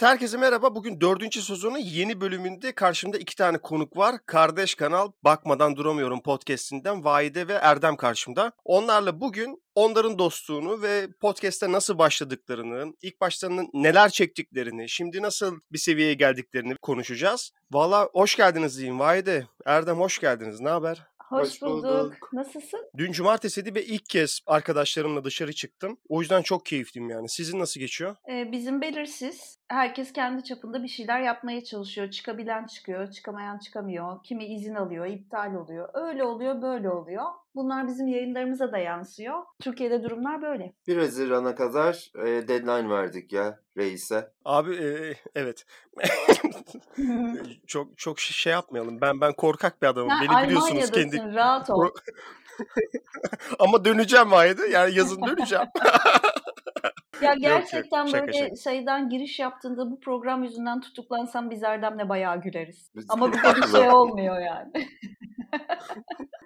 Evet herkese merhaba. Bugün dördüncü sezonun yeni bölümünde karşımda iki tane konuk var. Kardeş kanal Bakmadan Duramıyorum podcastinden Vahide ve Erdem karşımda. Onlarla bugün onların dostluğunu ve podcast'te nasıl başladıklarını, ilk başlarında neler çektiklerini, şimdi nasıl bir seviyeye geldiklerini konuşacağız. Valla hoş geldiniz diyeyim Vahide. Erdem hoş geldiniz. Ne haber? Hoş, Hoş bulduk. bulduk. Nasılsın? Dün cumartesiydi ve ilk kez arkadaşlarımla dışarı çıktım. O yüzden çok keyifliyim yani. Sizin nasıl geçiyor? Ee, bizim belirsiz. Herkes kendi çapında bir şeyler yapmaya çalışıyor. Çıkabilen çıkıyor, çıkamayan çıkamıyor. Kimi izin alıyor, iptal oluyor. Öyle oluyor, böyle oluyor. Bunlar bizim yayınlarımıza da yansıyor. Türkiye'de durumlar böyle. 1 Haziran'a kadar e, deadline verdik ya reise. Abi e, evet. çok çok şey yapmayalım. Ben ben korkak bir adamım. Sen Beni biliyorsunuz kendi. rahat ol. Ama döneceğim Vahide. Yani yazın döneceğim. Ya yok. gerçekten Şaka, böyle şaka. şeyden giriş yaptığında bu program yüzünden tutuklansam biz Erdem'le bayağı güleriz. Biz- Ama bir şey olmuyor yani.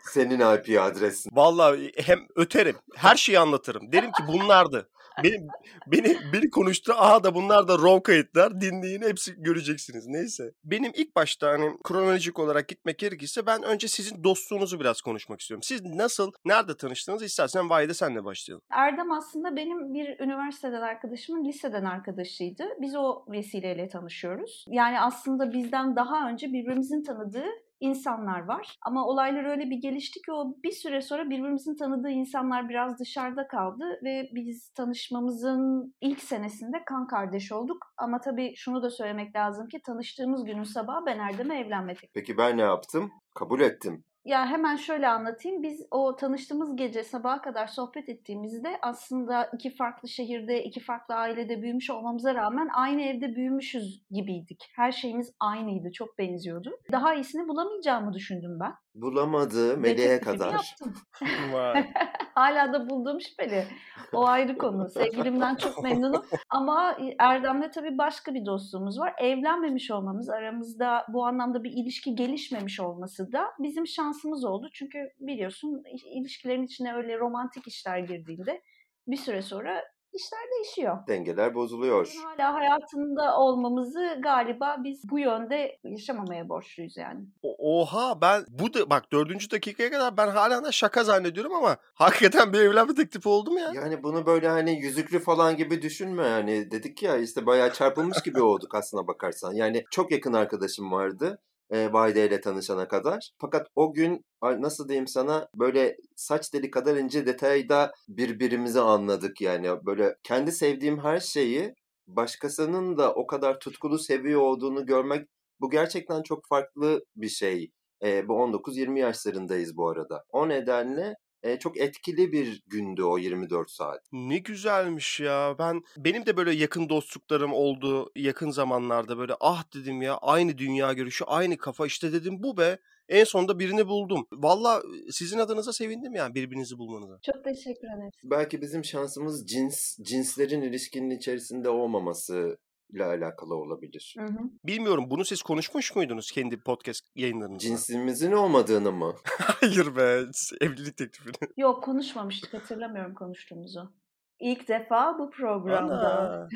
Senin IP adresin. Vallahi hem öterim. Her şeyi anlatırım. Derim ki bunlardı. Benim beni beni konuştu. Aha da bunlar da raw kayıtlar. Dinleyin hepsi göreceksiniz. Neyse. Benim ilk başta hani kronolojik olarak gitmek gerekirse ben önce sizin dostluğunuzu biraz konuşmak istiyorum. Siz nasıl, nerede tanıştınız? İstersen Vahide senle başlayalım. Erdem aslında benim bir üniversiteden arkadaşımın liseden arkadaşıydı. Biz o vesileyle tanışıyoruz. Yani aslında bizden daha önce birbirimizin tanıdığı insanlar var. Ama olaylar öyle bir gelişti ki o bir süre sonra birbirimizin tanıdığı insanlar biraz dışarıda kaldı ve biz tanışmamızın ilk senesinde kan kardeş olduk. Ama tabii şunu da söylemek lazım ki tanıştığımız günün sabahı ben Erdem'e evlenme teklif Peki ben ne yaptım? Kabul ettim. Ya hemen şöyle anlatayım. Biz o tanıştığımız gece sabaha kadar sohbet ettiğimizde aslında iki farklı şehirde, iki farklı ailede büyümüş olmamıza rağmen aynı evde büyümüşüz gibiydik. Her şeyimiz aynıydı, çok benziyordu. Daha iyisini bulamayacağımı düşündüm ben. Bulamadı teklifimi kadar. yaptım. Hala da bulduğum şüpheli. O ayrı konu. Sevgilimden çok memnunum. Ama Erdem'le tabii başka bir dostluğumuz var. Evlenmemiş olmamız, aramızda bu anlamda bir ilişki gelişmemiş olması da bizim şansımız oldu. Çünkü biliyorsun ilişkilerin içine öyle romantik işler girdiğinde bir süre sonra işler değişiyor. Dengeler bozuluyor. Bizim hala hayatında olmamızı galiba biz bu yönde yaşamamaya borçluyuz yani. O- Oha ben bu da bak dördüncü dakikaya kadar ben hala da şaka zannediyorum ama hakikaten bir evlenme teklifi oldu mu ya? Yani bunu böyle hani yüzüklü falan gibi düşünme yani dedik ya işte bayağı çarpılmış gibi olduk aslına bakarsan. Yani çok yakın arkadaşım vardı e, Vahide ile tanışana kadar. Fakat o gün nasıl diyeyim sana böyle saç deli kadar ince detayda birbirimizi anladık yani. Böyle kendi sevdiğim her şeyi başkasının da o kadar tutkulu seviyor olduğunu görmek bu gerçekten çok farklı bir şey. E, bu 19-20 yaşlarındayız bu arada. O nedenle e, çok etkili bir gündü o 24 saat. Ne güzelmiş ya. Ben benim de böyle yakın dostluklarım oldu yakın zamanlarda böyle ah dedim ya aynı dünya görüşü, aynı kafa işte dedim bu be. En sonunda birini buldum. Valla sizin adınıza sevindim yani birbirinizi bulmanıza. Çok teşekkür ederim. Belki bizim şansımız cins cinslerin ilişkinin içerisinde olmaması ile alakalı olabilir. Hı hı. Bilmiyorum bunu siz konuşmuş muydunuz kendi podcast yayınlarınızda? Cinsimizin olmadığını mı? Hayır be evlilik teklifini. Yok konuşmamıştık hatırlamıyorum konuştuğumuzu. İlk defa bu programda.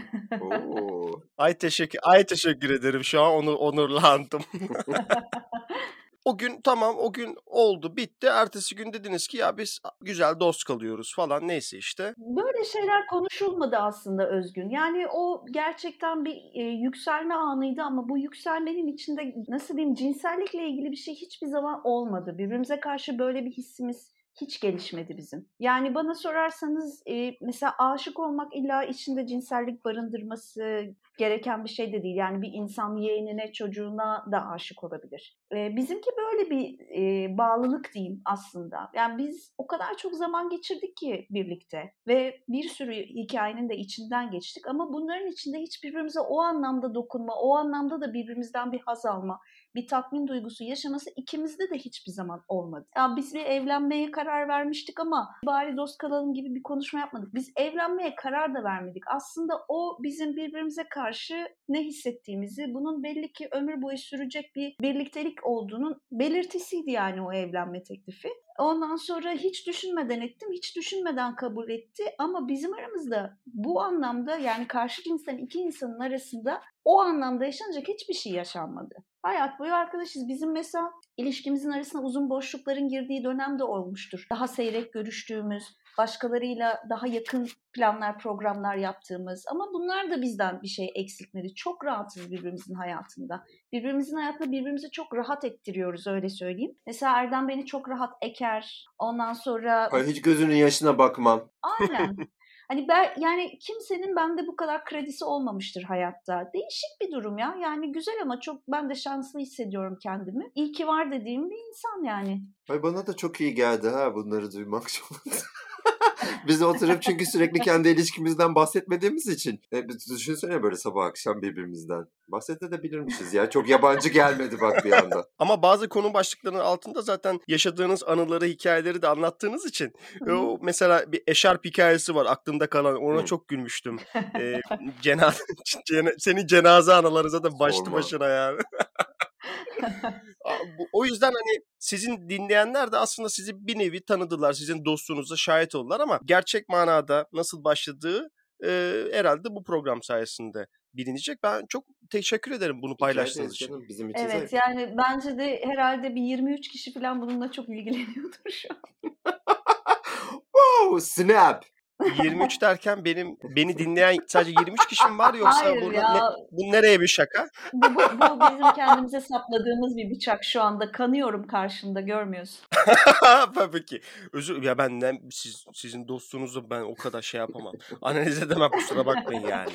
Ay teşekkür, ay teşekkür ederim. Şu an onu onurlandım. O gün tamam o gün oldu bitti. Ertesi gün dediniz ki ya biz güzel dost kalıyoruz falan neyse işte. Böyle şeyler konuşulmadı aslında Özgün. Yani o gerçekten bir e, yükselme anıydı ama bu yükselmenin içinde nasıl diyeyim cinsellikle ilgili bir şey hiçbir zaman olmadı. Birbirimize karşı böyle bir hissimiz hiç gelişmedi bizim. Yani bana sorarsanız e, mesela aşık olmak illa içinde cinsellik barındırması gereken bir şey de değil. Yani bir insan yeğenine, çocuğuna da aşık olabilir. E, bizimki böyle bir e, bağlılık diyeyim aslında. Yani biz o kadar çok zaman geçirdik ki birlikte ve bir sürü hikayenin de içinden geçtik ama bunların içinde hiç birbirimize o anlamda dokunma, o anlamda da birbirimizden bir haz alma, bir tatmin duygusu yaşaması ikimizde de hiçbir zaman olmadı. Ya biz bir evlenmeye karar vermiştik ama bari dost kalalım gibi bir konuşma yapmadık. Biz evlenmeye karar da vermedik. Aslında o bizim birbirimize karşı ne hissettiğimizi, bunun belli ki ömür boyu sürecek bir birliktelik olduğunun belirtisiydi yani o evlenme teklifi. Ondan sonra hiç düşünmeden ettim, hiç düşünmeden kabul etti. Ama bizim aramızda bu anlamda yani karşı cinsten iki insanın arasında o anlamda yaşanacak hiçbir şey yaşanmadı. Hayat boyu arkadaşız. Bizim mesela ilişkimizin arasına uzun boşlukların girdiği dönem de olmuştur. Daha seyrek görüştüğümüz, başkalarıyla daha yakın planlar, programlar yaptığımız ama bunlar da bizden bir şey eksiltmedi. Çok rahatız birbirimizin hayatında. Birbirimizin hayatında birbirimizi çok rahat ettiriyoruz öyle söyleyeyim. Mesela Erdem beni çok rahat eker. Ondan sonra... Ay hiç gözünün yaşına bakmam. Aynen. Hani ben yani kimsenin bende bu kadar kredisi olmamıştır hayatta. Değişik bir durum ya. Yani güzel ama çok ben de şanslı hissediyorum kendimi. İyi ki var dediğim bir insan yani. Ay bana da çok iyi geldi ha bunları duymak şu Biz oturup çünkü sürekli kendi ilişkimizden bahsetmediğimiz için. E, düşünsene böyle sabah akşam birbirimizden. Bahsedebilirmişiz ya. Çok yabancı gelmedi bak bir anda. Ama bazı konu başlıklarının altında zaten yaşadığınız anıları, hikayeleri de anlattığınız için. E, o mesela bir eşarp hikayesi var aklımda kalan. Ona çok gülmüştüm. Ee, cenaze, cena- senin cenaze anıları zaten başlı Sorma. başına yani. O yüzden hani sizin dinleyenler de aslında sizi bir nevi tanıdılar. Sizin dostluğunuza şahit oldular ama gerçek manada nasıl başladığı e, herhalde bu program sayesinde bilinecek. Ben çok teşekkür ederim bunu paylaştığınız için. canım, Bizim için Evet zevk. yani bence de herhalde bir 23 kişi falan bununla çok ilgileniyordur şu an. Wow, snap. 23 derken benim beni dinleyen sadece 23 kişi mi var yoksa Hayır burada ya. ne- bu nereye bir şaka? Bu, bu, bu bizim kendimize sapladığımız bir bıçak şu anda. Kanıyorum karşında görmüyorsun. Tabii ki. Özür ya ben ne, siz, sizin dostluğunuzu ben o kadar şey yapamam. Analiz edemem kusura bakmayın yani.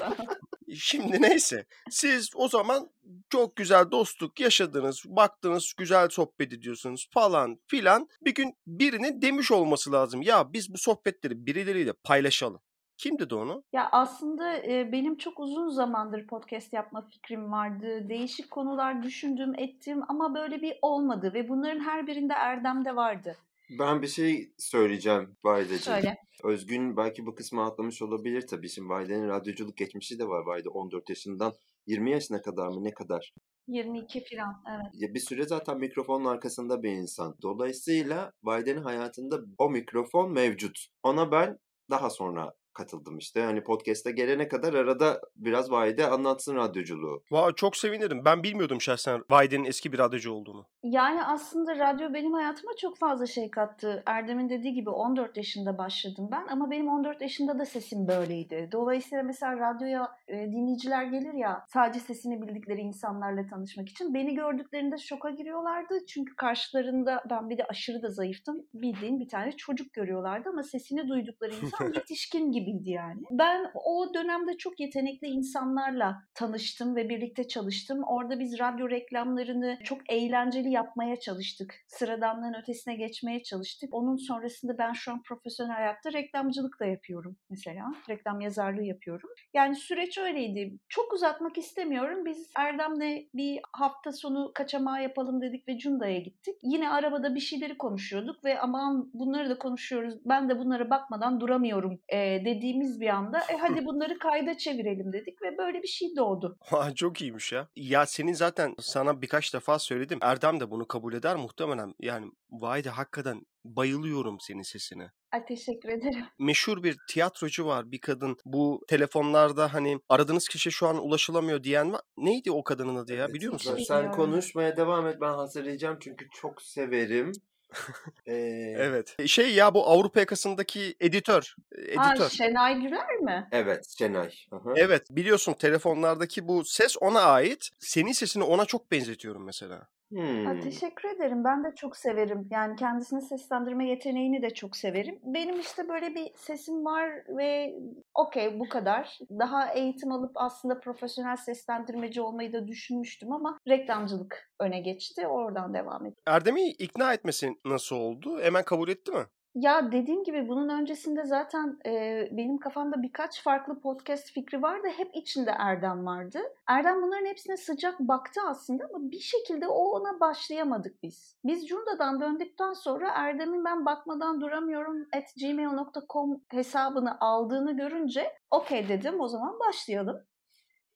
Şimdi neyse. Siz o zaman çok güzel dostluk yaşadınız. Baktınız güzel sohbet ediyorsunuz falan filan. Bir gün birinin demiş olması lazım. Ya biz bu sohbetleri birileriyle paylaşalım. Kim dedi onu? Ya aslında e, benim çok uzun zamandır podcast yapma fikrim vardı. Değişik konular düşündüm, ettim ama böyle bir olmadı ve bunların her birinde Erdem de vardı. Ben bir şey söyleyeceğim Vahide'ciğim. Söyle. Özgün belki bu kısmı atlamış olabilir tabii. Şimdi Vahide'nin radyoculuk geçmişi de var. Vahide 14 yaşından 20 yaşına kadar mı ne kadar? 22 falan evet. Ya bir süre zaten mikrofonun arkasında bir insan. Dolayısıyla Vahide'nin hayatında o mikrofon mevcut. Ona ben daha sonra katıldım işte. Hani podcast'a gelene kadar arada biraz Vahide anlatsın radyoculuğu. Vay çok sevinirim. Ben bilmiyordum şahsen Vaide'nin eski bir radyocu olduğunu. Yani aslında radyo benim hayatıma çok fazla şey kattı. Erdem'in dediği gibi 14 yaşında başladım ben ama benim 14 yaşında da sesim böyleydi. Dolayısıyla mesela radyoya e, dinleyiciler gelir ya sadece sesini bildikleri insanlarla tanışmak için. Beni gördüklerinde şoka giriyorlardı. Çünkü karşılarında ben bir de aşırı da zayıftım. Bildiğin bir tane çocuk görüyorlardı ama sesini duydukları insan yetişkin gibiydi yani. Ben o dönemde çok yetenekli insanlarla tanıştım ve birlikte çalıştım. Orada biz radyo reklamlarını çok eğlenceli yapmaya çalıştık. Sıradanlığın ötesine geçmeye çalıştık. Onun sonrasında ben şu an profesyonel hayatta reklamcılık da yapıyorum mesela. Reklam yazarlığı yapıyorum. Yani süreç öyleydi. Çok uzatmak istemiyorum. Biz Erdem'le bir hafta sonu kaçamağı yapalım dedik ve Cunda'ya gittik. Yine arabada bir şeyleri konuşuyorduk ve aman bunları da konuşuyoruz. Ben de bunlara bakmadan duramıyorum e, dediğimiz bir anda e hadi bunları kayda çevirelim dedik ve böyle bir şey doğdu. Ha, çok iyiymiş ya. Ya senin zaten sana birkaç defa söyledim. Erdem de bunu kabul eder muhtemelen. Yani vay de hakikaten bayılıyorum senin sesine. Ay teşekkür ederim. Meşhur bir tiyatrocu var bir kadın. Bu telefonlarda hani aradığınız kişi şu an ulaşılamıyor diyen var. Neydi o kadının adı ya Evet, biliyor musun? Sen konuşmaya devam et ben hazırlayacağım çünkü çok severim. Ee, Evet. Şey ya bu Avrupa yakasındaki editör. Ha, Editör. Şenay Gürer mi? Evet Şenay. Aha. Evet biliyorsun telefonlardaki bu ses ona ait. Senin sesini ona çok benzetiyorum mesela. Hmm. Ha, teşekkür ederim. Ben de çok severim. Yani kendisini seslendirme yeteneğini de çok severim. Benim işte böyle bir sesim var ve okey bu kadar. Daha eğitim alıp aslında profesyonel seslendirmeci olmayı da düşünmüştüm ama reklamcılık öne geçti. Oradan devam ettim. Erdem'i ikna etmesi nasıl oldu? Hemen kabul etti mi? Ya dediğim gibi bunun öncesinde zaten e, benim kafamda birkaç farklı podcast fikri vardı. Hep içinde Erdem vardı. Erdem bunların hepsine sıcak baktı aslında ama bir şekilde o ona başlayamadık biz. Biz Cunda'dan döndükten sonra Erdem'in ben bakmadan duramıyorum at gmail.com hesabını aldığını görünce okey dedim o zaman başlayalım.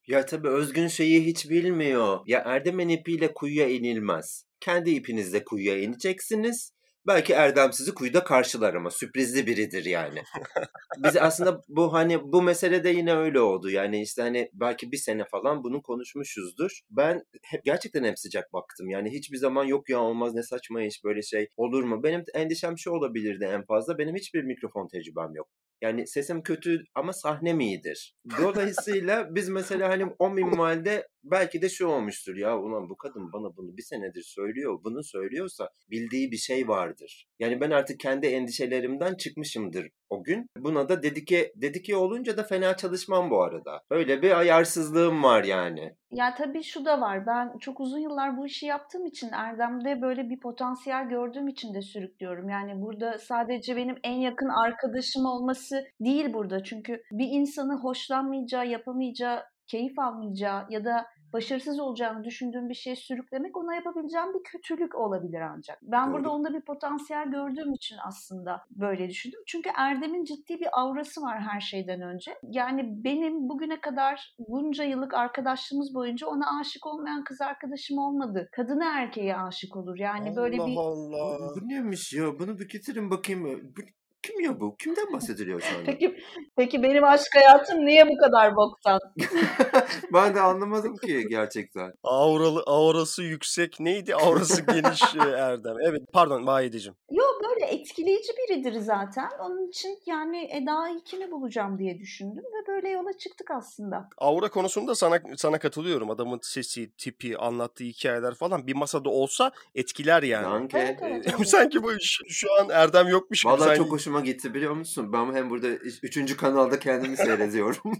Ya tabii Özgün şeyi hiç bilmiyor. Ya Erdem'in ipiyle kuyuya inilmez. Kendi ipinizle kuyuya ineceksiniz Belki Erdem sizi kuyuda karşılar ama sürprizli biridir yani. Biz aslında bu hani bu meselede yine öyle oldu. Yani işte hani belki bir sene falan bunu konuşmuşuzdur. Ben hep gerçekten hep sıcak baktım. Yani hiçbir zaman yok ya olmaz ne saçma iş böyle şey olur mu? Benim endişem şu olabilirdi en fazla. Benim hiçbir mikrofon tecrübem yok. Yani sesim kötü ama sahnem iyidir. Dolayısıyla biz mesela hani o minvalde belki de şu olmuştur ya ulan bu kadın bana bunu bir senedir söylüyor. Bunu söylüyorsa bildiği bir şey vardır. Yani ben artık kendi endişelerimden çıkmışımdır o gün. Buna da dedike dedike olunca da fena çalışmam bu arada. Öyle bir ayarsızlığım var yani. Ya tabii şu da var. Ben çok uzun yıllar bu işi yaptığım için Erdem'de böyle bir potansiyel gördüğüm için de sürüklüyorum. Yani burada sadece benim en yakın arkadaşım olması değil burada. Çünkü bir insanı hoşlanmayacağı, yapamayacağı, keyif almayacağı ya da başarısız olacağını düşündüğüm bir şey sürüklemek ona yapabileceğim bir kötülük olabilir ancak. Ben Doğru. burada onda bir potansiyel gördüğüm için aslında böyle düşündüm. Çünkü Erdem'in ciddi bir aurası var her şeyden önce. Yani benim bugüne kadar bunca yıllık arkadaşlığımız boyunca ona aşık olmayan kız arkadaşım olmadı. Kadına erkeğe aşık olur. Yani böyle bir Allah. Bu neymiş ya? Bunu bir getirin bakayım. Bu, kim ya bu? Kimden bahsediliyor şu anda? Peki, peki benim aşk hayatım niye bu kadar boktan? ben de anlamadım ki gerçekten. Auralı, aurası yüksek. Neydi? Aurası geniş e, Erdem. Evet pardon Vahideciğim. Yo böyle etkileyici biridir zaten. Onun için yani Eda'yı kimi bulacağım diye düşündüm ve böyle yola çıktık aslında. Aura konusunda sana sana katılıyorum. Adamın sesi, tipi, anlattığı hikayeler falan bir masada olsa etkiler yani. Danke. Evet, evet, E, evet. Sanki bu iş şu an Erdem yokmuş gibi. Vallahi sanki- çok hoşuma gitti biliyor musun? Ben hem burada üç- üçüncü kanalda kendimi seyrediyorum.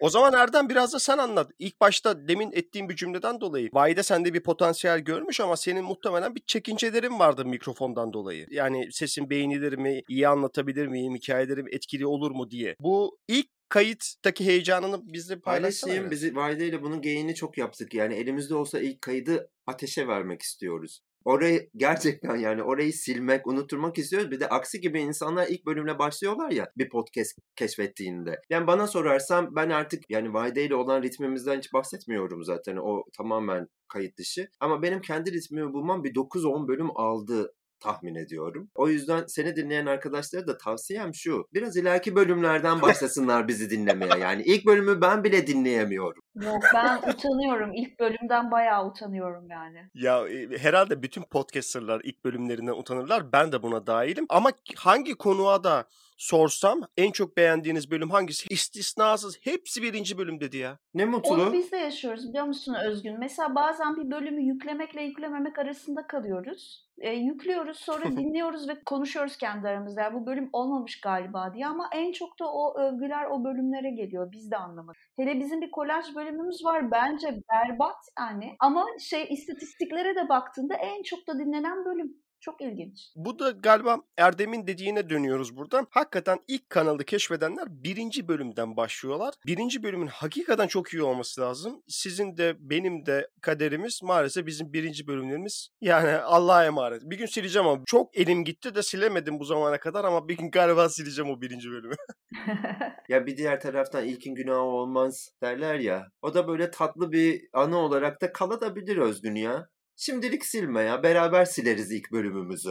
O zaman Erdem biraz da sen anlat. İlk başta demin ettiğim bir cümleden dolayı. Vahide sende bir potansiyel görmüş ama senin muhtemelen bir çekincelerin vardı mikrofondan dolayı. Yani sesin beğenilir mi, iyi anlatabilir miyim, hikayelerim etkili olur mu diye. Bu ilk kayıttaki heyecanını bizle paylaşsana. Paylaşayım. biraz. Biz Vahide ile bunun geyini çok yaptık. Yani elimizde olsa ilk kaydı ateşe vermek istiyoruz. Orayı gerçekten yani orayı silmek, unutturmak istiyoruz. Bir de aksi gibi insanlar ilk bölümle başlıyorlar ya bir podcast keşfettiğinde. Yani bana sorarsan ben artık yani Vahide ile olan ritmimizden hiç bahsetmiyorum zaten. O tamamen kayıt dışı. Ama benim kendi ritmimi bulmam bir 9-10 bölüm aldı tahmin ediyorum. O yüzden seni dinleyen arkadaşlara da tavsiyem şu. Biraz ileriki bölümlerden başlasınlar bizi dinlemeye. Yani ilk bölümü ben bile dinleyemiyorum. Yok ben utanıyorum. İlk bölümden bayağı utanıyorum yani. Ya e, herhalde bütün podcasterlar ilk bölümlerinden utanırlar. Ben de buna dahilim. Ama hangi konuğa da sorsam en çok beğendiğiniz bölüm hangisi? İstisnasız hepsi birinci bölüm dedi ya. Ne Onu mutlu. biz de yaşıyoruz biliyor musun Özgün? Mesela bazen bir bölümü yüklemekle yüklememek arasında kalıyoruz. E, yüklüyoruz sonra dinliyoruz ve konuşuyoruz kendi aramızda. Ya bu bölüm olmamış galiba diye ama en çok da o övgüler o bölümlere geliyor. Biz de anlamadık. Hele bizim bir kolaj bölümümüz var bence berbat yani. Ama şey istatistiklere de baktığında en çok da dinlenen bölüm. Çok ilginç. Bu da galiba Erdem'in dediğine dönüyoruz buradan. Hakikaten ilk kanalı keşfedenler birinci bölümden başlıyorlar. Birinci bölümün hakikaten çok iyi olması lazım. Sizin de benim de kaderimiz maalesef bizim birinci bölümlerimiz. Yani Allah'a emanet. Bir gün sileceğim ama çok elim gitti de silemedim bu zamana kadar ama bir gün galiba sileceğim o birinci bölümü. Ya bir diğer taraftan ilkin günahı olmaz derler ya. O da böyle tatlı bir anı olarak da kalabilir Özgün ya. Şimdilik silme ya. Beraber sileriz ilk bölümümüzü.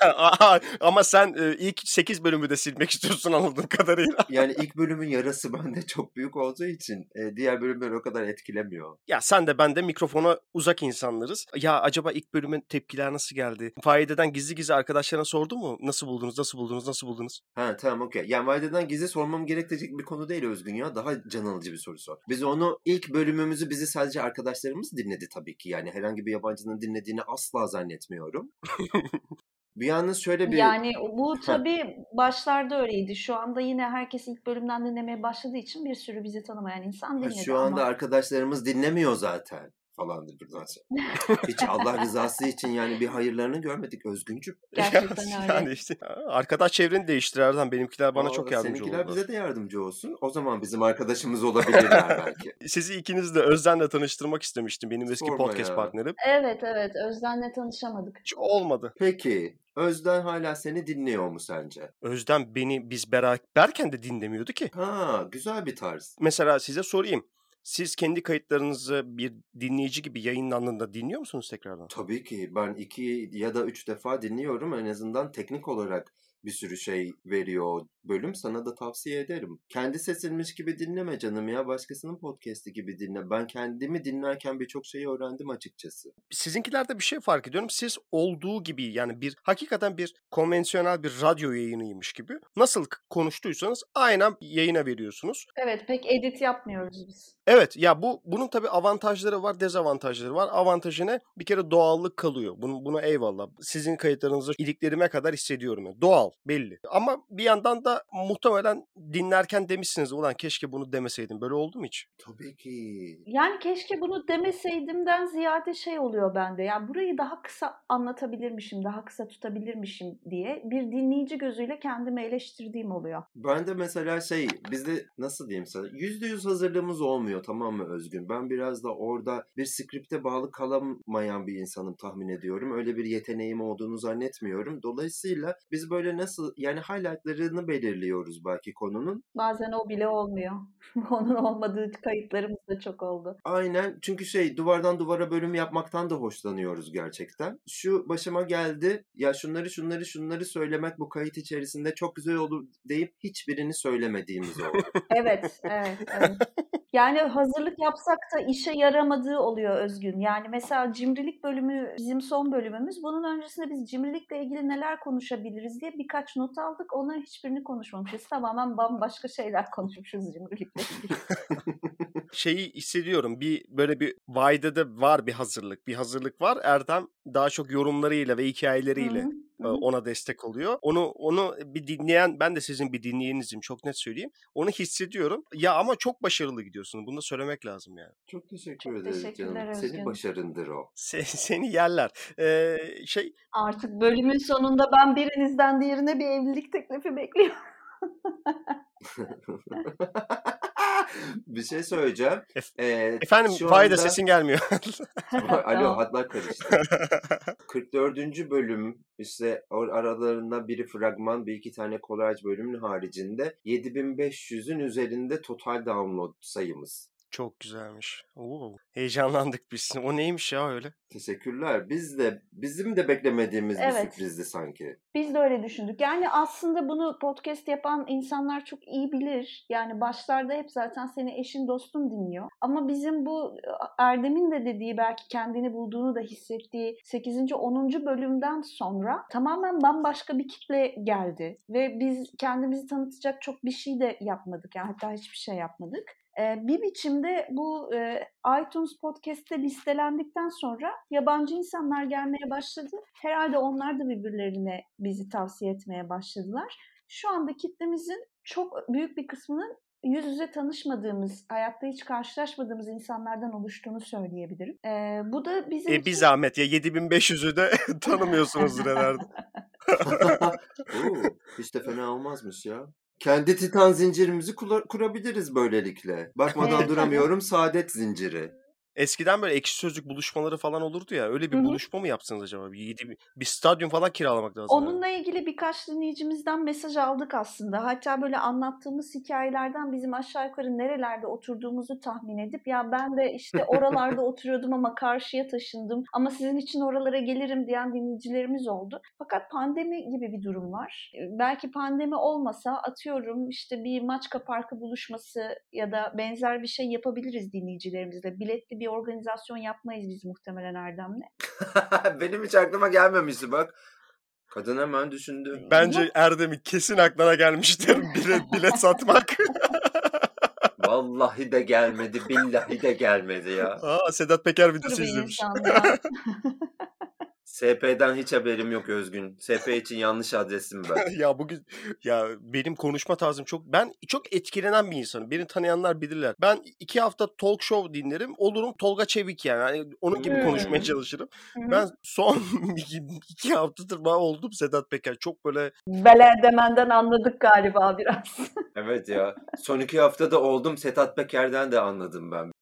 ama sen e, ilk 8 bölümü de silmek istiyorsun anladığım kadarıyla. Yani ilk bölümün yarası bende çok büyük olduğu için e, diğer bölümler o kadar etkilemiyor. Ya sen de ben de mikrofona uzak insanlarız. Ya acaba ilk bölümün tepkiler nasıl geldi? Faideden gizli gizli arkadaşlarına sordu mu? Nasıl buldunuz, nasıl buldunuz, nasıl buldunuz? Ha tamam okey. Yani Valide'den gizli sormam gerektirecek bir konu değil Özgün ya. Daha can alıcı bir soru sor. Biz onu ilk bölümümüzü bizi sadece arkadaşlarımız dinledi tabii ki. Yani herhangi bir yabancının dinlediğini asla zannetmiyorum. bir yalnız şöyle bir... Yani bu tabii başlarda öyleydi. Şu anda yine herkes ilk bölümden dinlemeye başladığı için bir sürü bizi tanımayan insan Ha, dinledi. Şu anda ama arkadaşlarımız dinlemiyor zaten falandır sonra. Hiç Allah rızası için yani bir hayırlarını görmedik Özgüncüm. Gerçekten öyle. Yani işte arkadaş çevreni değiştir Erdem. Benimkiler bana Aa, çok yardımcı Seninkiler oldular. bize de yardımcı olsun. O zaman bizim arkadaşımız olabilirler belki. Sizi ikiniz de Özden'le tanıştırmak istemiştim. Benim eski Sorma podcast ya. partnerim. Evet evet Özden'le tanışamadık. Hiç olmadı. Peki Özden hala seni dinliyor mu sence? Özden beni biz beraberken de dinlemiyordu ki. Ha güzel bir tarz. Mesela size sorayım. Siz kendi kayıtlarınızı bir dinleyici gibi yayınlandığında dinliyor musunuz tekrardan? Tabii ki ben iki ya da üç defa dinliyorum. En azından teknik olarak bir sürü şey veriyor o bölüm. Sana da tavsiye ederim. Kendi sesinmiş gibi dinleme canım ya. Başkasının podcast'i gibi dinle. Ben kendimi dinlerken birçok şeyi öğrendim açıkçası. Sizinkilerde bir şey fark ediyorum. Siz olduğu gibi yani bir hakikaten bir konvansiyonel bir radyo yayınıymış gibi nasıl konuştuysanız aynen yayına veriyorsunuz. Evet pek edit yapmıyoruz biz. Evet ya bu bunun tabii avantajları var, dezavantajları var. Avantajı ne? Bir kere doğallık kalıyor. Bunu, buna eyvallah. Sizin kayıtlarınızı iliklerime kadar hissediyorum. Yani. Doğal, belli. Ama bir yandan da muhtemelen dinlerken demişsiniz ulan keşke bunu demeseydim. Böyle oldu mu hiç? Tabii ki. Yani keşke bunu demeseydimden ziyade şey oluyor bende. Yani burayı daha kısa anlatabilirmişim, daha kısa tutabilirmişim diye bir dinleyici gözüyle kendimi eleştirdiğim oluyor. Ben de mesela şey bizde nasıl diyeyim sana yüzde yüz hazırlığımız olmuyor tamam mı Özgün? Ben biraz da orada bir skripte bağlı kalamayan bir insanım tahmin ediyorum. Öyle bir yeteneğim olduğunu zannetmiyorum. Dolayısıyla biz böyle nasıl yani highlightlarını belirliyoruz belki konunun. Bazen o bile olmuyor. Onun olmadığı kayıtlarımız da çok oldu. Aynen çünkü şey duvardan duvara bölüm yapmaktan da hoşlanıyoruz gerçekten. Şu başıma geldi ya şunları şunları şunları söylemek bu kayıt içerisinde çok güzel olur deyip hiçbirini söylemediğimiz oldu. Evet, evet, evet. Yani hazırlık yapsak da işe yaramadığı oluyor Özgün. Yani mesela cimrilik bölümü bizim son bölümümüz. Bunun öncesinde biz cimrilikle ilgili neler konuşabiliriz diye birkaç not aldık. Onların hiçbirini konuşmamışız. Tamamen bambaşka şeyler konuşmuşuz cimrilikle ilgili. Şeyi hissediyorum. Bir böyle bir Vayda da var bir hazırlık. Bir hazırlık var. Erdem daha çok yorumlarıyla ve hikayeleriyle Hı hı, e, hı hı. ona destek oluyor. Onu onu bir dinleyen ben de sizin bir dinleyeninizim çok net söyleyeyim. Onu hissediyorum. Ya ama çok başarılı gidiyorsunuz. Bunu da söylemek lazım yani. Çok teşekkür Çok ederiz teşekkürler canım. Özgün. Senin başarındır o. Se- seni yerler. Ee, şey Artık bölümün sonunda ben birinizden diğerine bir evlilik teklifi bekliyorum. bir şey söyleyeceğim. Ee, efendim şu Vayda anda- sesin gelmiyor. Alo Tamam. hatlar karıştı. 44. bölüm işte or- aralarında biri fragman bir iki tane kolaj bölümün haricinde 7500'ün üzerinde total download sayımız. Çok güzelmiş. Oo, heyecanlandık biz. O neymiş ya öyle? Teşekkürler. Biz de bizim de beklemediğimiz bir Evet. sürprizdi sanki. Biz de öyle düşündük. Yani aslında bunu podcast yapan insanlar çok iyi bilir. Yani başlarda hep zaten seni eşin dostun dinliyor. Ama bizim bu Erdem'in de dediği belki kendini bulduğunu da hissettiği 8. 10. bölümden sonra tamamen bambaşka bir kitle geldi. Ve biz kendimizi tanıtacak çok bir şey de yapmadık. Yani hatta hiçbir şey yapmadık. Bir biçimde bu iTunes Podcast'te listelendikten sonra yabancı insanlar gelmeye başladı. Herhalde onlar da birbirlerine bizi tavsiye etmeye başladılar. Şu anda kitlemizin çok büyük bir kısmının yüz yüze tanışmadığımız, hayatta hiç karşılaşmadığımız insanlardan oluştuğunu söyleyebilirim. Ee, bu da bizim E bir zahmet ya 7500'ü de tanımıyorsunuzdur herhalde. Oo, hiç de fena olmazmış ya. Kendi titan zincirimizi kula- kurabiliriz böylelikle. Bakmadan duramıyorum saadet zinciri. Eskiden böyle ekşi sözlük buluşmaları falan olurdu ya. Öyle bir Hı hı. buluşma mı yapsanız acaba? Bir, yedi- bir stadyum falan kiralamak lazım. yani. Onunla ilgili birkaç dinleyicimizden mesaj aldık aslında. Hatta böyle anlattığımız hikayelerden bizim aşağı yukarı nerelerde oturduğumuzu tahmin edip ya ben de işte oralarda oturuyordum ama karşıya taşındım ama sizin için oralara gelirim diyen dinleyicilerimiz oldu. Fakat pandemi gibi bir durum var. Belki pandemi olmasa atıyorum işte bir Maçka Parkı buluşması ya da benzer bir şey yapabiliriz dinleyicilerimizle. Biletli bir organizasyon yapmayız biz muhtemelen Erdem'le. Benim hiç aklıma gelmemişti bak. Kadın hemen düşündü. Bence Erdem'in kesin aklına gelmiştir bilet, bilet satmak. Vallahi de gelmedi, billahi de gelmedi ya. Aa, Sedat Peker Bir videosu izlemiş. SP'den hiç haberim yok Özgün. SP için yanlış adresim ben. ya bugün ya benim konuşma tarzım çok ben çok etkilenen bir insanım. Beni tanıyanlar bilirler. Ben iki hafta talk show dinlerim. Olurum Tolga Çevik yani. Hani onun gibi Hmm. konuşmaya çalışırım. Hı hı. Ben son iki, iki haftadır ben oldum Sedat Peker. Çok böyle Beler demenden anladık galiba biraz. Evet ya. Son iki haftada oldum Sedat Peker'den de anladım ben.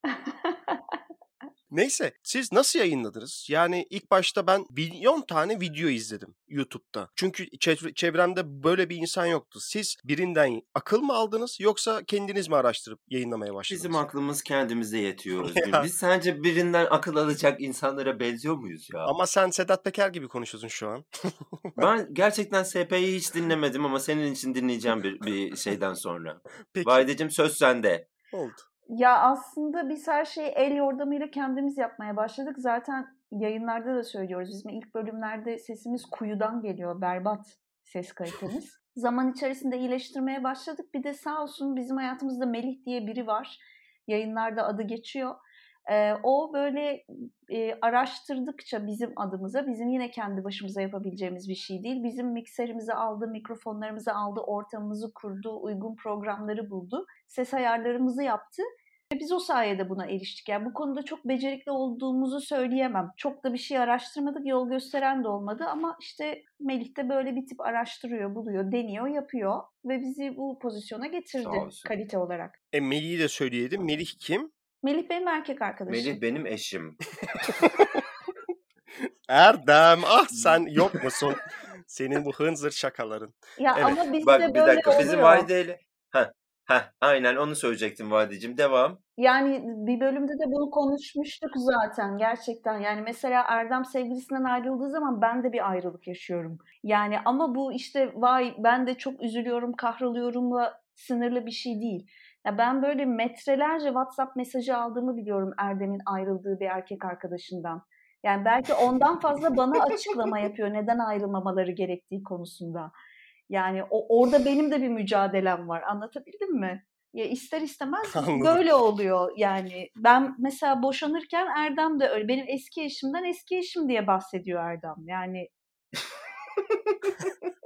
Neyse siz nasıl yayınladınız? Yani ilk başta ben milyon tane video izledim YouTube'da. Çünkü çevre- çevremde böyle bir insan yoktu. Siz birinden akıl mı aldınız yoksa kendiniz mi araştırıp yayınlamaya başladınız? Bizim aklımız kendimize yetiyor. Biz sence birinden akıl alacak insanlara benziyor muyuz ya? Ama sen Sedat Peker gibi konuşuyorsun şu an. Ben gerçekten SP'yi hiç dinlemedim ama senin için dinleyeceğim bir, bir şeyden sonra. Peki Vahideciğim söz sende. oldu. Ya aslında biz her şeyi el yordamıyla kendimiz yapmaya başladık. Zaten yayınlarda da söylüyoruz. Bizim ilk bölümlerde sesimiz kuyudan geliyor. Berbat ses kalitemiz. Zaman içerisinde iyileştirmeye başladık. Bir de sağ olsun bizim hayatımızda Melih diye biri var. Yayınlarda adı geçiyor. Ee, o böyle e, araştırdıkça bizim adımıza, bizim yine kendi başımıza yapabileceğimiz bir şey değil. Bizim mikserimizi aldı, mikrofonlarımızı aldı, ortamımızı kurdu, uygun programları buldu. Ses ayarlarımızı yaptı. Ve biz o sayede buna eriştik. Yani bu konuda çok becerikli olduğumuzu söyleyemem. Çok da bir şey araştırmadık, yol gösteren de olmadı ama işte Melih de böyle bir tip araştırıyor, buluyor, deniyor, yapıyor ve bizi bu pozisyona getirdi kalite olarak. E Melih'i de söyleyelim. Melih kim? Melih benim erkek arkadaşım. Melih benim eşim. Erdem. Ah sen yok musun? Senin bu hınzır şakaların. Ya Evet. ama bizde Bak bir böyle dakika oluyor. bizim Vahide'yle... Heh, heh, aynen onu söyleyecektim Vahideciğim. Devam. Yani bir bölümde de bunu konuşmuştuk zaten gerçekten. Yani mesela Erdem sevgilisinden ayrıldığı zaman ben de bir ayrılık yaşıyorum. Yani ama bu işte vay ben de çok üzülüyorum, kahroluyorumla sınırlı bir şey değil. Ya ben böyle metrelerce WhatsApp mesajı aldığımı biliyorum Erdem'in ayrıldığı bir erkek arkadaşından. Yani belki ondan fazla bana açıklama yapıyor neden ayrılmamaları gerektiği konusunda. Yani o, orada benim de bir mücadelem var. Anlatabildim mi? Ya ister istemez Anladım. böyle oluyor yani. Ben mesela boşanırken Erdem de öyle. Benim eski eşimden eski eşim diye bahsediyor Erdem. Yani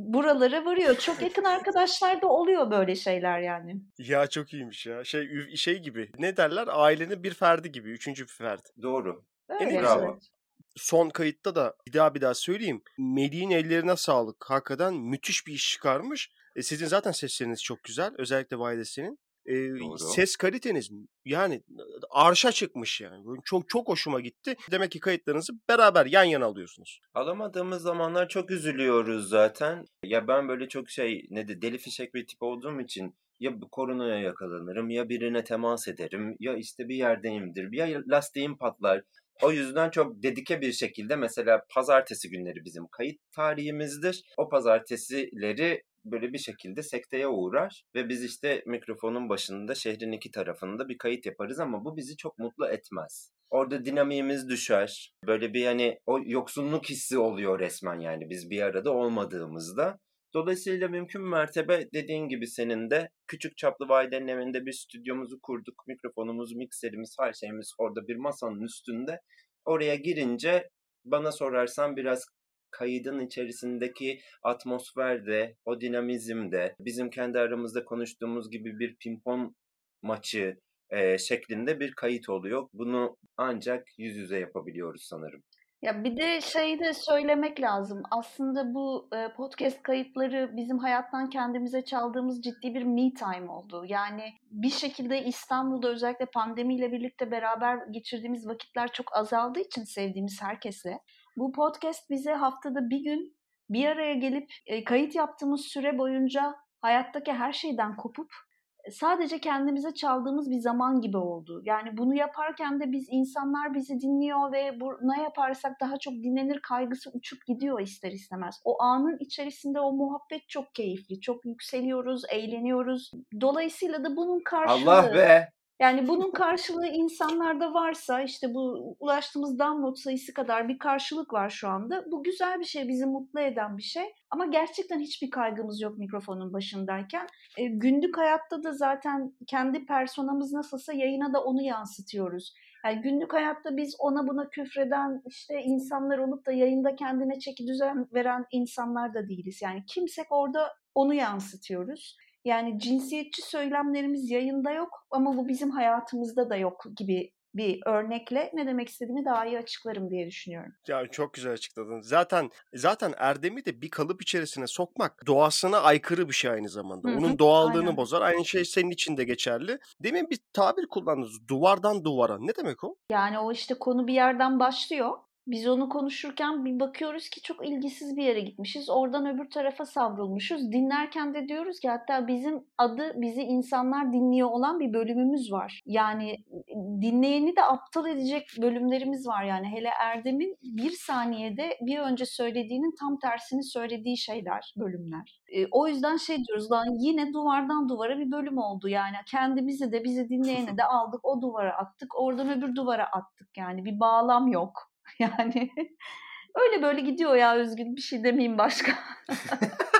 buralara varıyor. Çok yakın arkadaşlar da oluyor böyle şeyler yani. Ya çok iyiymiş ya. Şey şey gibi. Ne derler? Ailenin bir ferdi gibi. Üçüncü bir ferdi. Doğru. Öyle Bravo. evet. Son kayıtta da bir daha bir daha söyleyeyim. Melih'in ellerine sağlık. Hakikaten müthiş bir iş çıkarmış. E, sizin zaten sesleriniz çok güzel. Özellikle Vahidesi'nin. E, Doğru. ses kaliteniz yani arşa çıkmış yani. Çok çok hoşuma gitti. Demek ki kayıtlarınızı beraber yan yana alıyorsunuz. Alamadığımız zamanlar çok üzülüyoruz zaten. Ya ben böyle çok şey ne de deli fişek bir tip olduğum için ya koronaya yakalanırım ya birine temas ederim ya işte bir yerdeyimdir ya lastiğim patlar. O yüzden çok dedike bir şekilde mesela pazartesi günleri bizim kayıt tarihimizdir. O pazartesileri böyle bir şekilde sekteye uğrar ve biz işte mikrofonun başında şehrin iki tarafında bir kayıt yaparız ama bu bizi çok mutlu etmez. Orada dinamiğimiz düşer. Böyle bir hani o yoksunluk hissi oluyor resmen yani biz bir arada olmadığımızda. Dolayısıyla mümkün mertebe dediğin gibi senin de küçük çaplı Vayden'in evinde bir stüdyomuzu kurduk. Mikrofonumuz, mikserimiz, her şeyimiz orada bir masanın üstünde. Oraya girince bana sorarsan biraz kaydın içerisindeki atmosferde, o dinamizmde, bizim kendi aramızda konuştuğumuz gibi bir pimpon maçı e, şeklinde bir kayıt oluyor. Bunu ancak yüz yüze yapabiliyoruz sanırım. Ya bir de şeyi de söylemek lazım. Aslında bu e, podcast kayıtları bizim hayattan kendimize çaldığımız ciddi bir me time oldu. Yani bir şekilde İstanbul'da özellikle pandemiyle birlikte beraber geçirdiğimiz vakitler çok azaldığı için sevdiğimiz herkesle. Bu podcast bize haftada bir gün bir araya gelip e, kayıt yaptığımız süre boyunca hayattaki her şeyden kopup sadece kendimize çaldığımız bir zaman gibi oldu. Yani bunu yaparken de biz insanlar bizi dinliyor ve bu ne yaparsak daha çok dinlenir kaygısı uçup gidiyor ister istemez. O anın içerisinde o muhabbet çok keyifli. Çok yükseliyoruz, eğleniyoruz. Dolayısıyla da bunun karşılığı Allah be! Yani bunun karşılığı insanlarda varsa işte bu ulaştığımız download sayısı kadar bir karşılık var şu anda. Bu güzel bir şey, bizi mutlu eden bir şey. Ama gerçekten hiçbir kaygımız yok mikrofonun başındayken. E, günlük hayatta da zaten kendi personamız nasılsa yayına da onu yansıtıyoruz. Yani günlük hayatta biz ona buna küfreden işte insanlar olup da yayında kendine çeki düzen veren insanlar da değiliz. Yani kimsek orada onu yansıtıyoruz. Yani cinsiyetçi söylemlerimiz yayında yok ama bu bizim hayatımızda da yok gibi bir örnekle ne demek istediğimi daha iyi açıklarım diye düşünüyorum. Ya çok güzel açıkladın. Zaten zaten erdemi de bir kalıp içerisine sokmak doğasına aykırı bir şey aynı zamanda. Hı hı, Onun doğallığını aynen. bozar. Aynı şey senin için de geçerli. Demin bir tabir kullandınız. Duvardan duvara. Ne demek o? Yani o işte konu bir yerden başlıyor. Biz onu konuşurken bir bakıyoruz ki çok ilgisiz bir yere gitmişiz. Oradan öbür tarafa savrulmuşuz. Dinlerken de diyoruz ki hatta bizim adı bizi insanlar dinliyor olan bir bölümümüz var. Yani dinleyeni de aptal edecek bölümlerimiz var. Yani hele Erdem'in bir saniyede bir önce söylediğinin tam tersini söylediği şeyler, bölümler. E, o yüzden şey diyoruz lan yine duvardan duvara bir bölüm oldu. Yani kendimizi de bizi dinleyeni de aldık o duvara attık. Oradan öbür duvara attık. Yani bir bağlam yok. Yani öyle böyle gidiyor ya Özgün. Bir şey demeyeyim başka.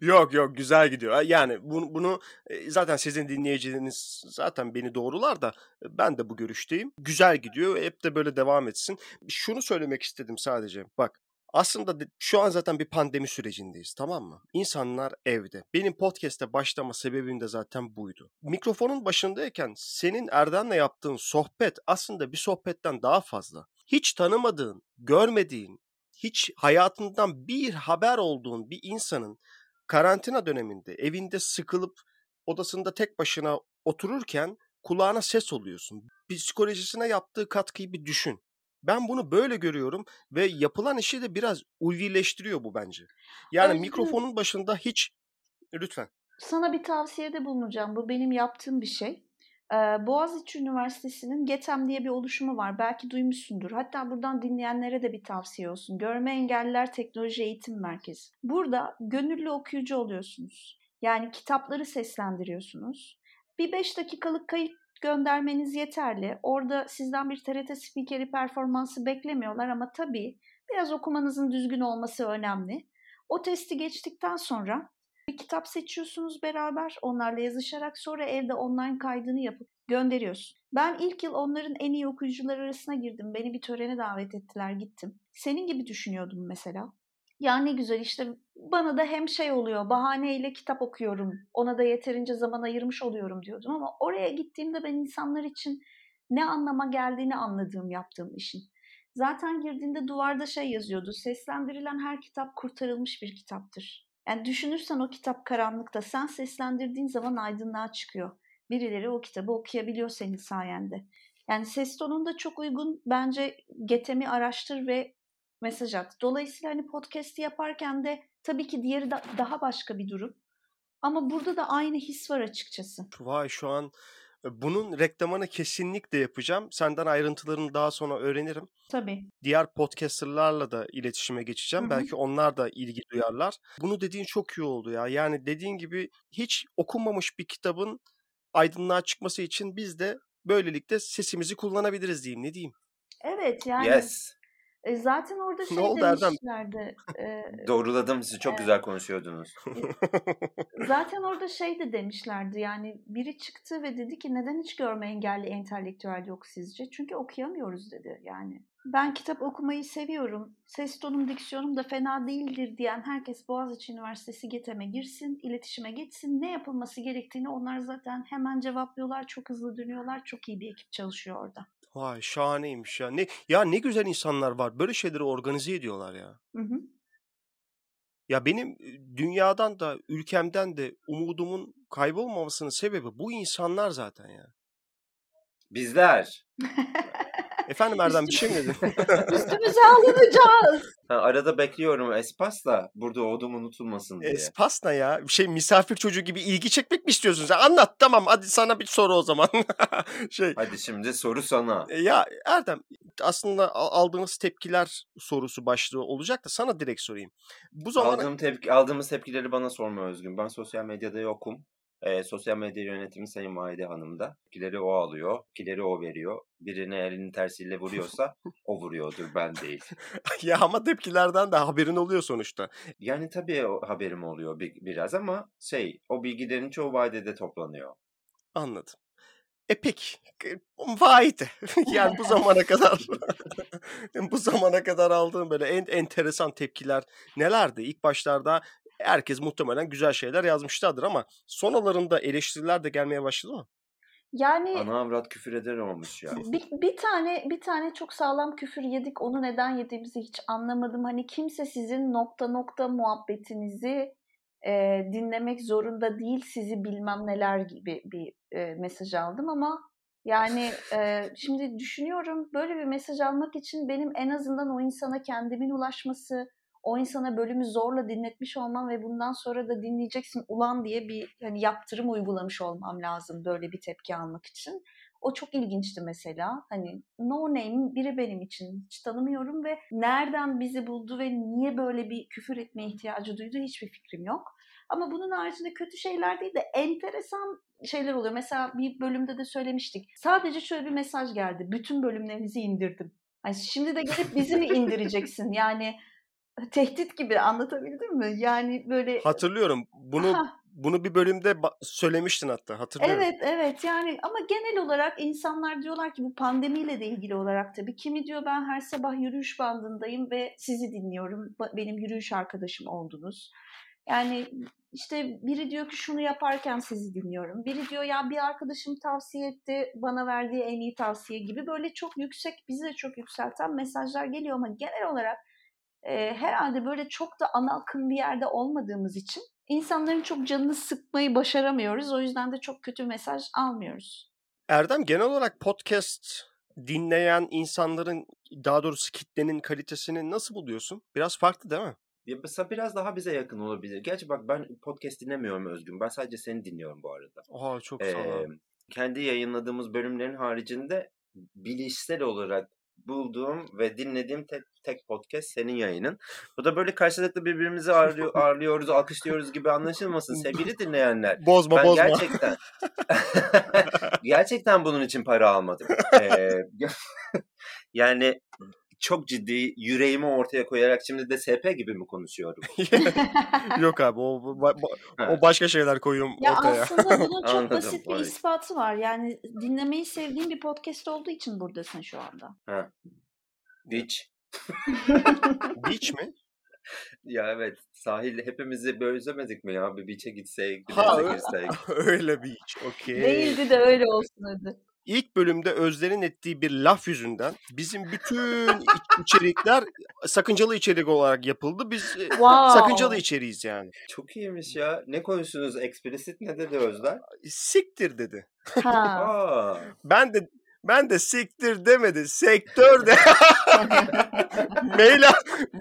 Yok yok güzel gidiyor. Yani bunu, bunu e, zaten sizin dinleyicileriniz zaten beni doğrular da e, ben de bu görüşteyim. Güzel gidiyor. Hep de böyle devam etsin. Şunu söylemek istedim sadece. Bak aslında şu an zaten bir pandemi sürecindeyiz tamam mı? İnsanlar evde. Benim podcast'e başlama sebebim de zaten buydu. Mikrofonun başındayken senin Erdem'le yaptığın sohbet aslında bir sohbetten daha fazla. Hiç tanımadığın, görmediğin, hiç hayatından bir haber olduğun bir insanın karantina döneminde evinde sıkılıp odasında tek başına otururken kulağına ses oluyorsun. Psikolojisine yaptığı katkıyı bir düşün. Ben bunu böyle görüyorum ve yapılan işi de biraz ulvileştiriyor bu bence. Yani Özgür. mikrofonun başında hiç lütfen. Sana bir tavsiyede bulunacağım. Bu benim yaptığım bir şey. Ee, Boğaziçi Üniversitesi'nin GETEM diye bir oluşumu var. Belki duymuşsundur. Hatta buradan dinleyenlere de bir tavsiye olsun. Görme Engelliler Teknoloji Eğitim Merkezi. Burada gönüllü okuyucu oluyorsunuz. Yani kitapları seslendiriyorsunuz. Bir 5 dakikalık kayıt göndermeniz yeterli. Orada sizden bir TRT spikeri performansı beklemiyorlar ama tabii biraz okumanızın düzgün olması önemli. O testi geçtikten sonra bir kitap seçiyorsunuz beraber onlarla yazışarak sonra evde online kaydını yapıp gönderiyorsun. Ben ilk yıl onların en iyi okuyucular arasına girdim. Beni bir törene davet ettiler gittim. Senin gibi düşünüyordum mesela. Ya ne güzel işte bana da hem şey oluyor bahaneyle kitap okuyorum. Ona da yeterince zaman ayırmış oluyorum diyordum ama oraya gittiğimde ben insanlar için ne anlama geldiğini anladığım yaptığım işin. Zaten girdiğinde duvarda şey yazıyordu. Seslendirilen her kitap kurtarılmış bir kitaptır. Yani düşünürsen o kitap karanlıkta. Sen seslendirdiğin zaman aydınlığa çıkıyor. Birileri o kitabı okuyabiliyor senin sayende. Yani ses tonunda çok uygun. Bence Getem'i araştır ve mesaj at. Dolayısıyla hani podcast'i yaparken de tabii ki diğeri da, daha başka bir durum. Ama burada da aynı his var açıkçası. Vay şu an e, bunun reklamını kesinlikle yapacağım. Senden ayrıntılarını daha sonra öğrenirim. Tabii. Diğer podcasterlarla da iletişime geçeceğim. Hı hı. Belki onlar da ilgi duyarlar. Bunu dediğin çok iyi oldu ya. Yani dediğin gibi hiç okunmamış bir kitabın aydınlığa çıkması için biz de böylelikle sesimizi kullanabiliriz diyeyim. Ne diyeyim? Evet yani Yes. E, zaten orada şey Ne oldu demişlerdi. e, Doğruladım sizi. Çok güzel konuşuyordunuz. Zaten orada şey de demişlerdi yani biri çıktı ve dedi ki neden hiç görme engelli entelektüel yok sizce? Çünkü okuyamıyoruz dedi yani. Ben kitap okumayı seviyorum. Ses tonum, diksiyonum da fena değildir diyen herkes Boğaziçi Üniversitesi GETEM'e girsin, iletişime geçsin. Ne yapılması gerektiğini onlar zaten hemen cevaplıyorlar. Çok hızlı dönüyorlar. Çok iyi bir ekip çalışıyor orada. Vay şahaneymiş ya. Ne ya ne güzel insanlar var. Böyle şeyleri organize ediyorlar ya. Hı hı. Ya benim dünyadan da ülkemden de umudumun kaybolmamasının sebebi bu insanlar zaten ya. Bizler. Efendim Erdem bir şey mi dedin? Üstümüze alınacağız. Ha, arada bekliyorum Espas da burada olduğum unutulmasın diye. Espas ne ya? Bir şey misafir çocuğu gibi ilgi çekmek mi istiyorsun sen? Anlat tamam hadi sana bir soru o zaman. şey Hadi şimdi soru sana. e, ya Erdem aslında al- aldığınız tepkiler sorusu başlığı olacak da sana direkt sorayım. Bu zamana Aldığım tepki, aldığımız tepkileri bana sorma Özgün. Ben sosyal medyada yokum. Ee, sosyal medya yönetimi Sayın Vahide Hanım'da. Tepkileri o alıyor. Tepkileri o veriyor. Birine elinin tersiyle vuruyorsa o vuruyordur ben değil. ya ama tepkilerden de haberin oluyor sonuçta. Yani tabii haberim oluyor bir, biraz ama şey o bilgilerin çoğu Vahide'de toplanıyor. Anladım. E peki. e, Vay de. yani bu zamana kadar bu zamana kadar aldığım böyle en enteresan tepkiler nelerdi? İlk başlarda herkes muhtemelen güzel şeyler yazmışlardır ama sonralarında eleştiriler de gelmeye başladı mı? Yani Ana avrat küfür eder olmuş ya. bir, bir tane bir tane çok sağlam küfür yedik. Onu neden yediğimizi hiç anlamadım. Hani kimse sizin nokta nokta muhabbetinizi e, dinlemek zorunda değil. Sizi bilmem neler gibi bir e, mesaj aldım ama yani e, şimdi düşünüyorum böyle bir mesaj almak için benim en azından o insana kendimin ulaşması, o insana bölümü zorla dinletmiş olmam ve bundan sonra da dinleyeceksin ulan diye bir hani yaptırım uygulamış olmam lazım böyle bir tepki almak için. O çok ilginçti mesela. Hani no name biri benim için hiç tanımıyorum ve nereden bizi buldu ve niye böyle bir küfür etme ihtiyacı duydu hiçbir fikrim yok. Ama bunun haricinde kötü şeyler değil de enteresan şeyler oluyor. Mesela bir bölümde de söylemiştik. Sadece şöyle bir mesaj geldi. Bütün bölümlerinizi indirdim. Yani şimdi de gelip bizi mi indireceksin? Yani tehdit gibi anlatabildim mi? Yani böyle Hatırlıyorum. Bunu Ha, bunu bir bölümde söylemiştin hatta. Hatırlıyorum. Evet evet yani ama genel olarak insanlar diyorlar ki bu pandemiyle de ilgili olarak tabii. Kimi diyor ben her sabah yürüyüş bandındayım ve sizi dinliyorum. Benim yürüyüş arkadaşım oldunuz. Yani işte biri diyor ki şunu yaparken sizi dinliyorum. Biri diyor ya bir arkadaşım tavsiye etti bana verdiği en iyi tavsiye gibi böyle çok yüksek bizi de çok yükselten mesajlar geliyor ama genel olarak e, herhalde böyle çok da ana akım bir yerde olmadığımız için insanların çok canını sıkmayı başaramıyoruz. O yüzden de çok kötü mesaj almıyoruz. Erdem genel olarak podcast dinleyen insanların daha doğrusu kitlenin kalitesini nasıl buluyorsun? Biraz farklı değil mi? Ya mesela biraz daha bize yakın olabilir. Gerçi bak ben podcast dinlemiyorum Özgün. Ben sadece seni dinliyorum bu arada. Oha çok sağ Ee, ol. kendi yayınladığımız bölümlerin haricinde bilişsel olarak bulduğum ve dinlediğim tek, tek podcast senin yayının. Bu da böyle karşılıklı birbirimizi ağırlıyor, ağırlıyoruz, alkışlıyoruz gibi anlaşılmasın sevgili dinleyenler. Bozma Ben bozma. gerçekten gerçekten bunun için para almadım. Ee, yani çok ciddi yüreğimi ortaya koyarak şimdi de SP gibi mi konuşuyorum? Yok abi o, o başka şeyler koyuyorum Ya ortaya. aslında bunun çok Anladım, basit bir ispatı var. Yani dinlemeyi sevdiğin bir podcast olduğu için buradasın şu anda. Ha. Hiç. Beach mi? Ya evet sahil hepimizi böyle özlemedik mi ya? Bir beach'e gitsek, bir Ha, denize girsek. öyle beach. Okey. Değildi de öyle olsun hadi. İlk bölümde Özler'in ettiği bir laf yüzünden bizim bütün iç- içerikler sakıncalı içerik olarak yapıldı. Biz e, Wow. sakıncalı içeriğiz yani. Çok iyiymiş ya. Ne konuştunuz? Explicit ne dedi Özler? Siktir dedi. Ha. Ben de ben de siktir demedi. Sektör de. mail,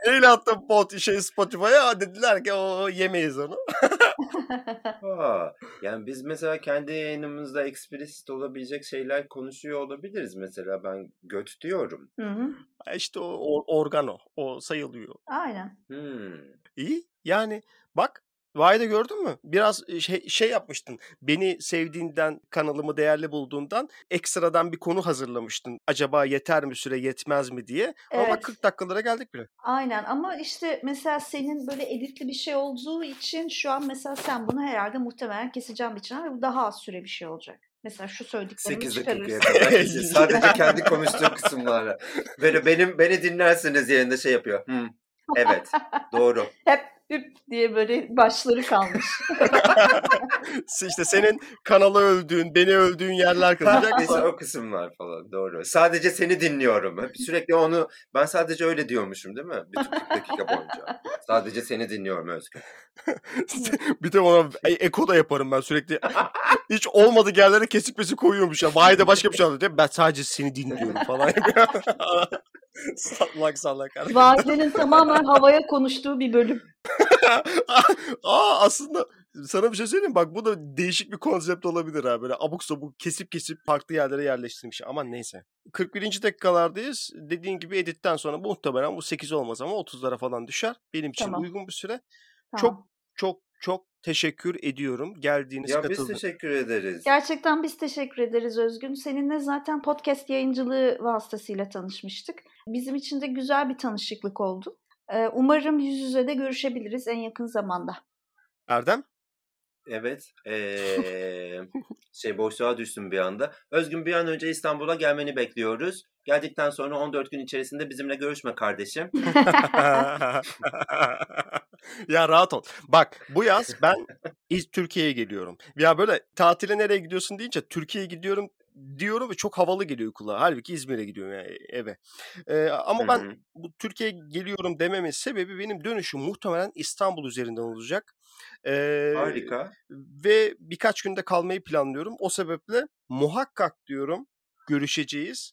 mail attım pot, şey Spotify'a dediler ki o yemeyiz onu. aa. Yani biz mesela kendi yayınımızda explicit olabilecek şeyler konuşuyor olabiliriz. Mesela ben göt diyorum. Hı hı. İşte o, o organo. O sayılıyor. Aynen. Hmm. İyi. Yani bak Vayda gördün mü? Biraz şey, şey yapmıştın. Beni sevdiğinden, kanalımı değerli bulduğundan ekstradan bir konu hazırlamıştın. Acaba yeter mi süre, yetmez mi diye. Ama bak Evet. 40 dakikalara geldik bile. Aynen ama işte mesela senin böyle editli bir şey olduğu için şu an mesela sen bunu herhalde muhtemelen keseceğim biçimde ve bu daha az süre bir şey olacak. Mesela şu söylediklerimi 8 dakikaya çıkarırsın. kadar gideceğiz. Sadece kendi konuştuğu kısımlara. Böyle benim beni dinlersiniz yerinde şey yapıyor. Hmm, evet. Doğru. Hep hüp diye böyle başları kalmış. işte senin kanalı öldüğün, beni öldüğün yerler kalacak. Neyse o kısımlar falan doğru. Sadece seni dinliyorum. Hep sürekli onu ben sadece öyle diyormuşum değil mi? Bütün 40 dakika boyunca. Sadece seni dinliyorum Özgür. bir de ona e- eko da yaparım ben sürekli. Hiç olmadık yerlere kesik pesik koyuyormuş ya. Vay da başka bir şey anlatıyor. Ben sadece seni dinliyorum falan. sallak sallak. Vahide'nin tamamen havaya konuştuğu bir bölüm. Aa aslında sana bir şey söyleyeyim? Bak bu da değişik bir konsept olabilir ha. Böyle abuk sabuk kesip kesip farklı yerlere yerleştirmiş. Ama neyse. 41. dakikalardayız. Dediğin gibi editten sonra muhtemelen bu 8 olmaz ama 30'lara falan düşer. Benim için Tamam. uygun bir süre. Tamam. Çok çok çok teşekkür ediyorum. Geldiğiniz Ya biz katıldığınız. teşekkür ederiz. Gerçekten biz teşekkür ederiz Özgün. Seninle zaten podcast yayıncılığı vasıtasıyla tanışmıştık. Bizim için de güzel bir tanışıklık oldu. Umarım yüz yüze de görüşebiliriz en yakın zamanda. Erdem? Evet. Ee, şey boşluğa düştüm bir anda. Özgün bir an önce İstanbul'a gelmeni bekliyoruz. Geldikten sonra 14 gün içerisinde bizimle görüşme kardeşim. Ya rahat ol. Bak bu yaz ben İz- Türkiye'ye geliyorum. Ya böyle tatile nereye gidiyorsun deyince Türkiye'ye gidiyorum diyorum ve çok havalı geliyor kulağa. Halbuki İzmir'e gidiyorum yani eve. Ee, ama ben bu Türkiye'ye geliyorum dememin sebebi benim dönüşüm muhtemelen İstanbul üzerinden olacak. Ee, Harika. ve birkaç günde kalmayı planlıyorum. O sebeple muhakkak diyorum görüşeceğiz.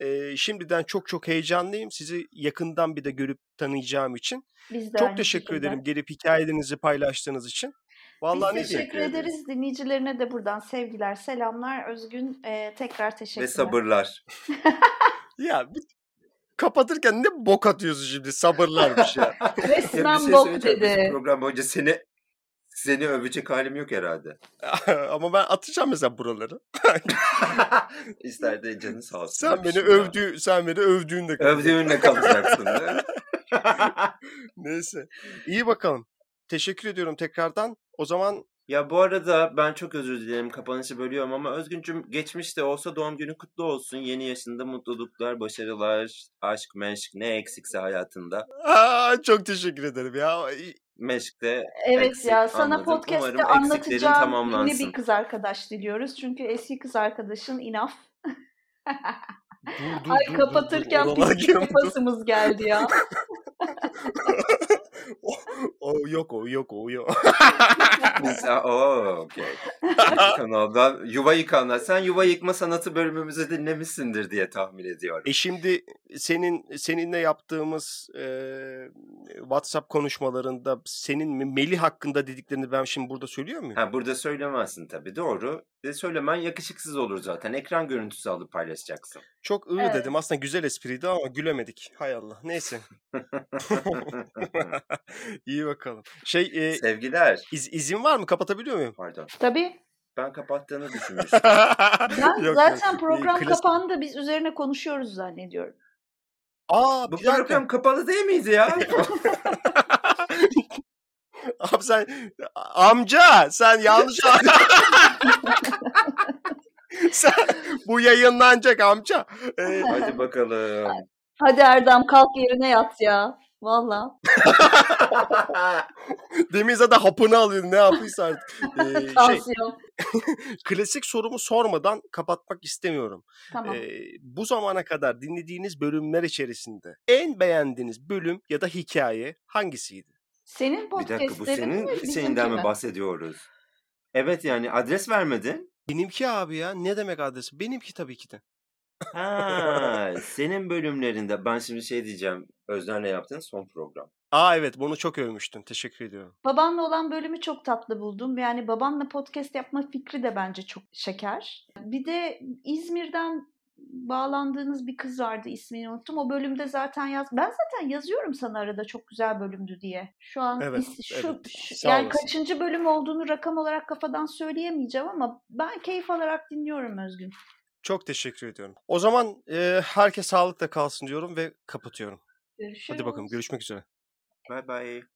Ee, şimdiden çok çok heyecanlıyım. Sizi yakından bir de görüp tanıyacağım için. Biz de Çok teşekkür şekilde. ederim gelip hikayelerinizi paylaştığınız için. Vallahi Biz teşekkür ederiz. Dinleyicilerine de buradan sevgiler, selamlar. Özgün e, tekrar teşekkürler. Ve sabırlar. Ya bir- kapatırken ne bok atıyorsun şimdi sabırlarmış ya. Ya Resmen şey bok dedi. program boyunca seni seni övecek halim yok herhalde. Ama ben atacağım mesela buraları. İster de canın sağ olsun. Sen beni ya. övdü, sen beni övdüğünde kalacaksın. değil mi? Neyse. İyi bakalım. Teşekkür ediyorum tekrardan. O zaman ya bu arada ben çok özür dilerim kapanışı bölüyorum ama Özgüncüm geçmişte olsa doğum günü kutlu olsun. Yeni yaşında mutluluklar, başarılar, aşk, meşk ne eksikse hayatında. Aa, çok teşekkür ederim ya. Meşkte Evet eksik, ya sana anladım. podcast'te Umarım anlatacağım yeni bir kız arkadaş diliyoruz. Çünkü eski kız arkadaşın inaf. Dur dur Ay dur, dur, dur. kapatırken yapasımız geldi ya. o yok. Biz, ooo okey. Kanaldan yuva yıkanlar. Sen yuva yıkma sanatı bölümümüzü dinlemişsindir diye tahmin ediyorum. E şimdi senin seninle yaptığımız e, WhatsApp konuşmalarında senin mi- Melih hakkında dediklerini ben şimdi burada söylüyor muyum? Ha, burada söylemezsin tabii doğru. Ve söylemen yakışıksız olur zaten. Ekran görüntüsü alıp paylaşacaksın. Çok ıı Evet. dedim. Aslında güzel espriydi ama gülemedik. Hay Allah. Neyse. İyi bakalım. Şey e, Sevgiler. iz- izin var mı? Kapatabiliyor muyum? Pardon. Tabii. Ben kapattığını düşünmüştüm. Ben Yok, zaten yok. program Klas- kapandı. Biz üzerine konuşuyoruz zannediyorum. Aa Bu bir dakika. program kapalı değil miydi ya? Abi sen amca sen yanlış sen bu yayınlanacak amca. Ee, Hadi bakalım. Hadi Erdem kalk yerine yat ya. Valla. demin zaten hapını alıyordu ne yapıysa artık. Ee, şey, klasik sorumu sormadan kapatmak istemiyorum. Tamam. Ee, bu zamana kadar dinlediğiniz bölümler içerisinde en beğendiğiniz bölüm ya da hikaye hangisiydi? Senin Bir dakika bu podcastlerin mi? senin şeyinden mi? bahsediyoruz? Evet yani adres vermedin. Benimki abi ya. Ne demek adresi? Benimki tabii ki de. Ha, senin bölümlerinde ben şimdi şey diyeceğim. Özden'le yaptığın son program. Aa evet bunu çok övmüştün. Teşekkür ediyorum. Babanla olan bölümü çok tatlı buldum. Yani babanla podcast yapma fikri de bence çok şeker. Bir de İzmir'den bağlandığınız bir kız vardı ismini unuttum. O bölümde zaten yaz. Ben zaten yazıyorum sana arada çok güzel bölümdü diye. Şu an Evet, is- şu, evet. şu- Sağ yani olasın. kaçıncı bölüm olduğunu rakam olarak kafadan söyleyemeyeceğim ama ben keyif alarak dinliyorum Özgün. Çok teşekkür ediyorum. O zaman e, herkes sağlıkla kalsın diyorum ve kapatıyorum. Görüşürüz. Hadi bakalım görüşmek üzere. Bye bye.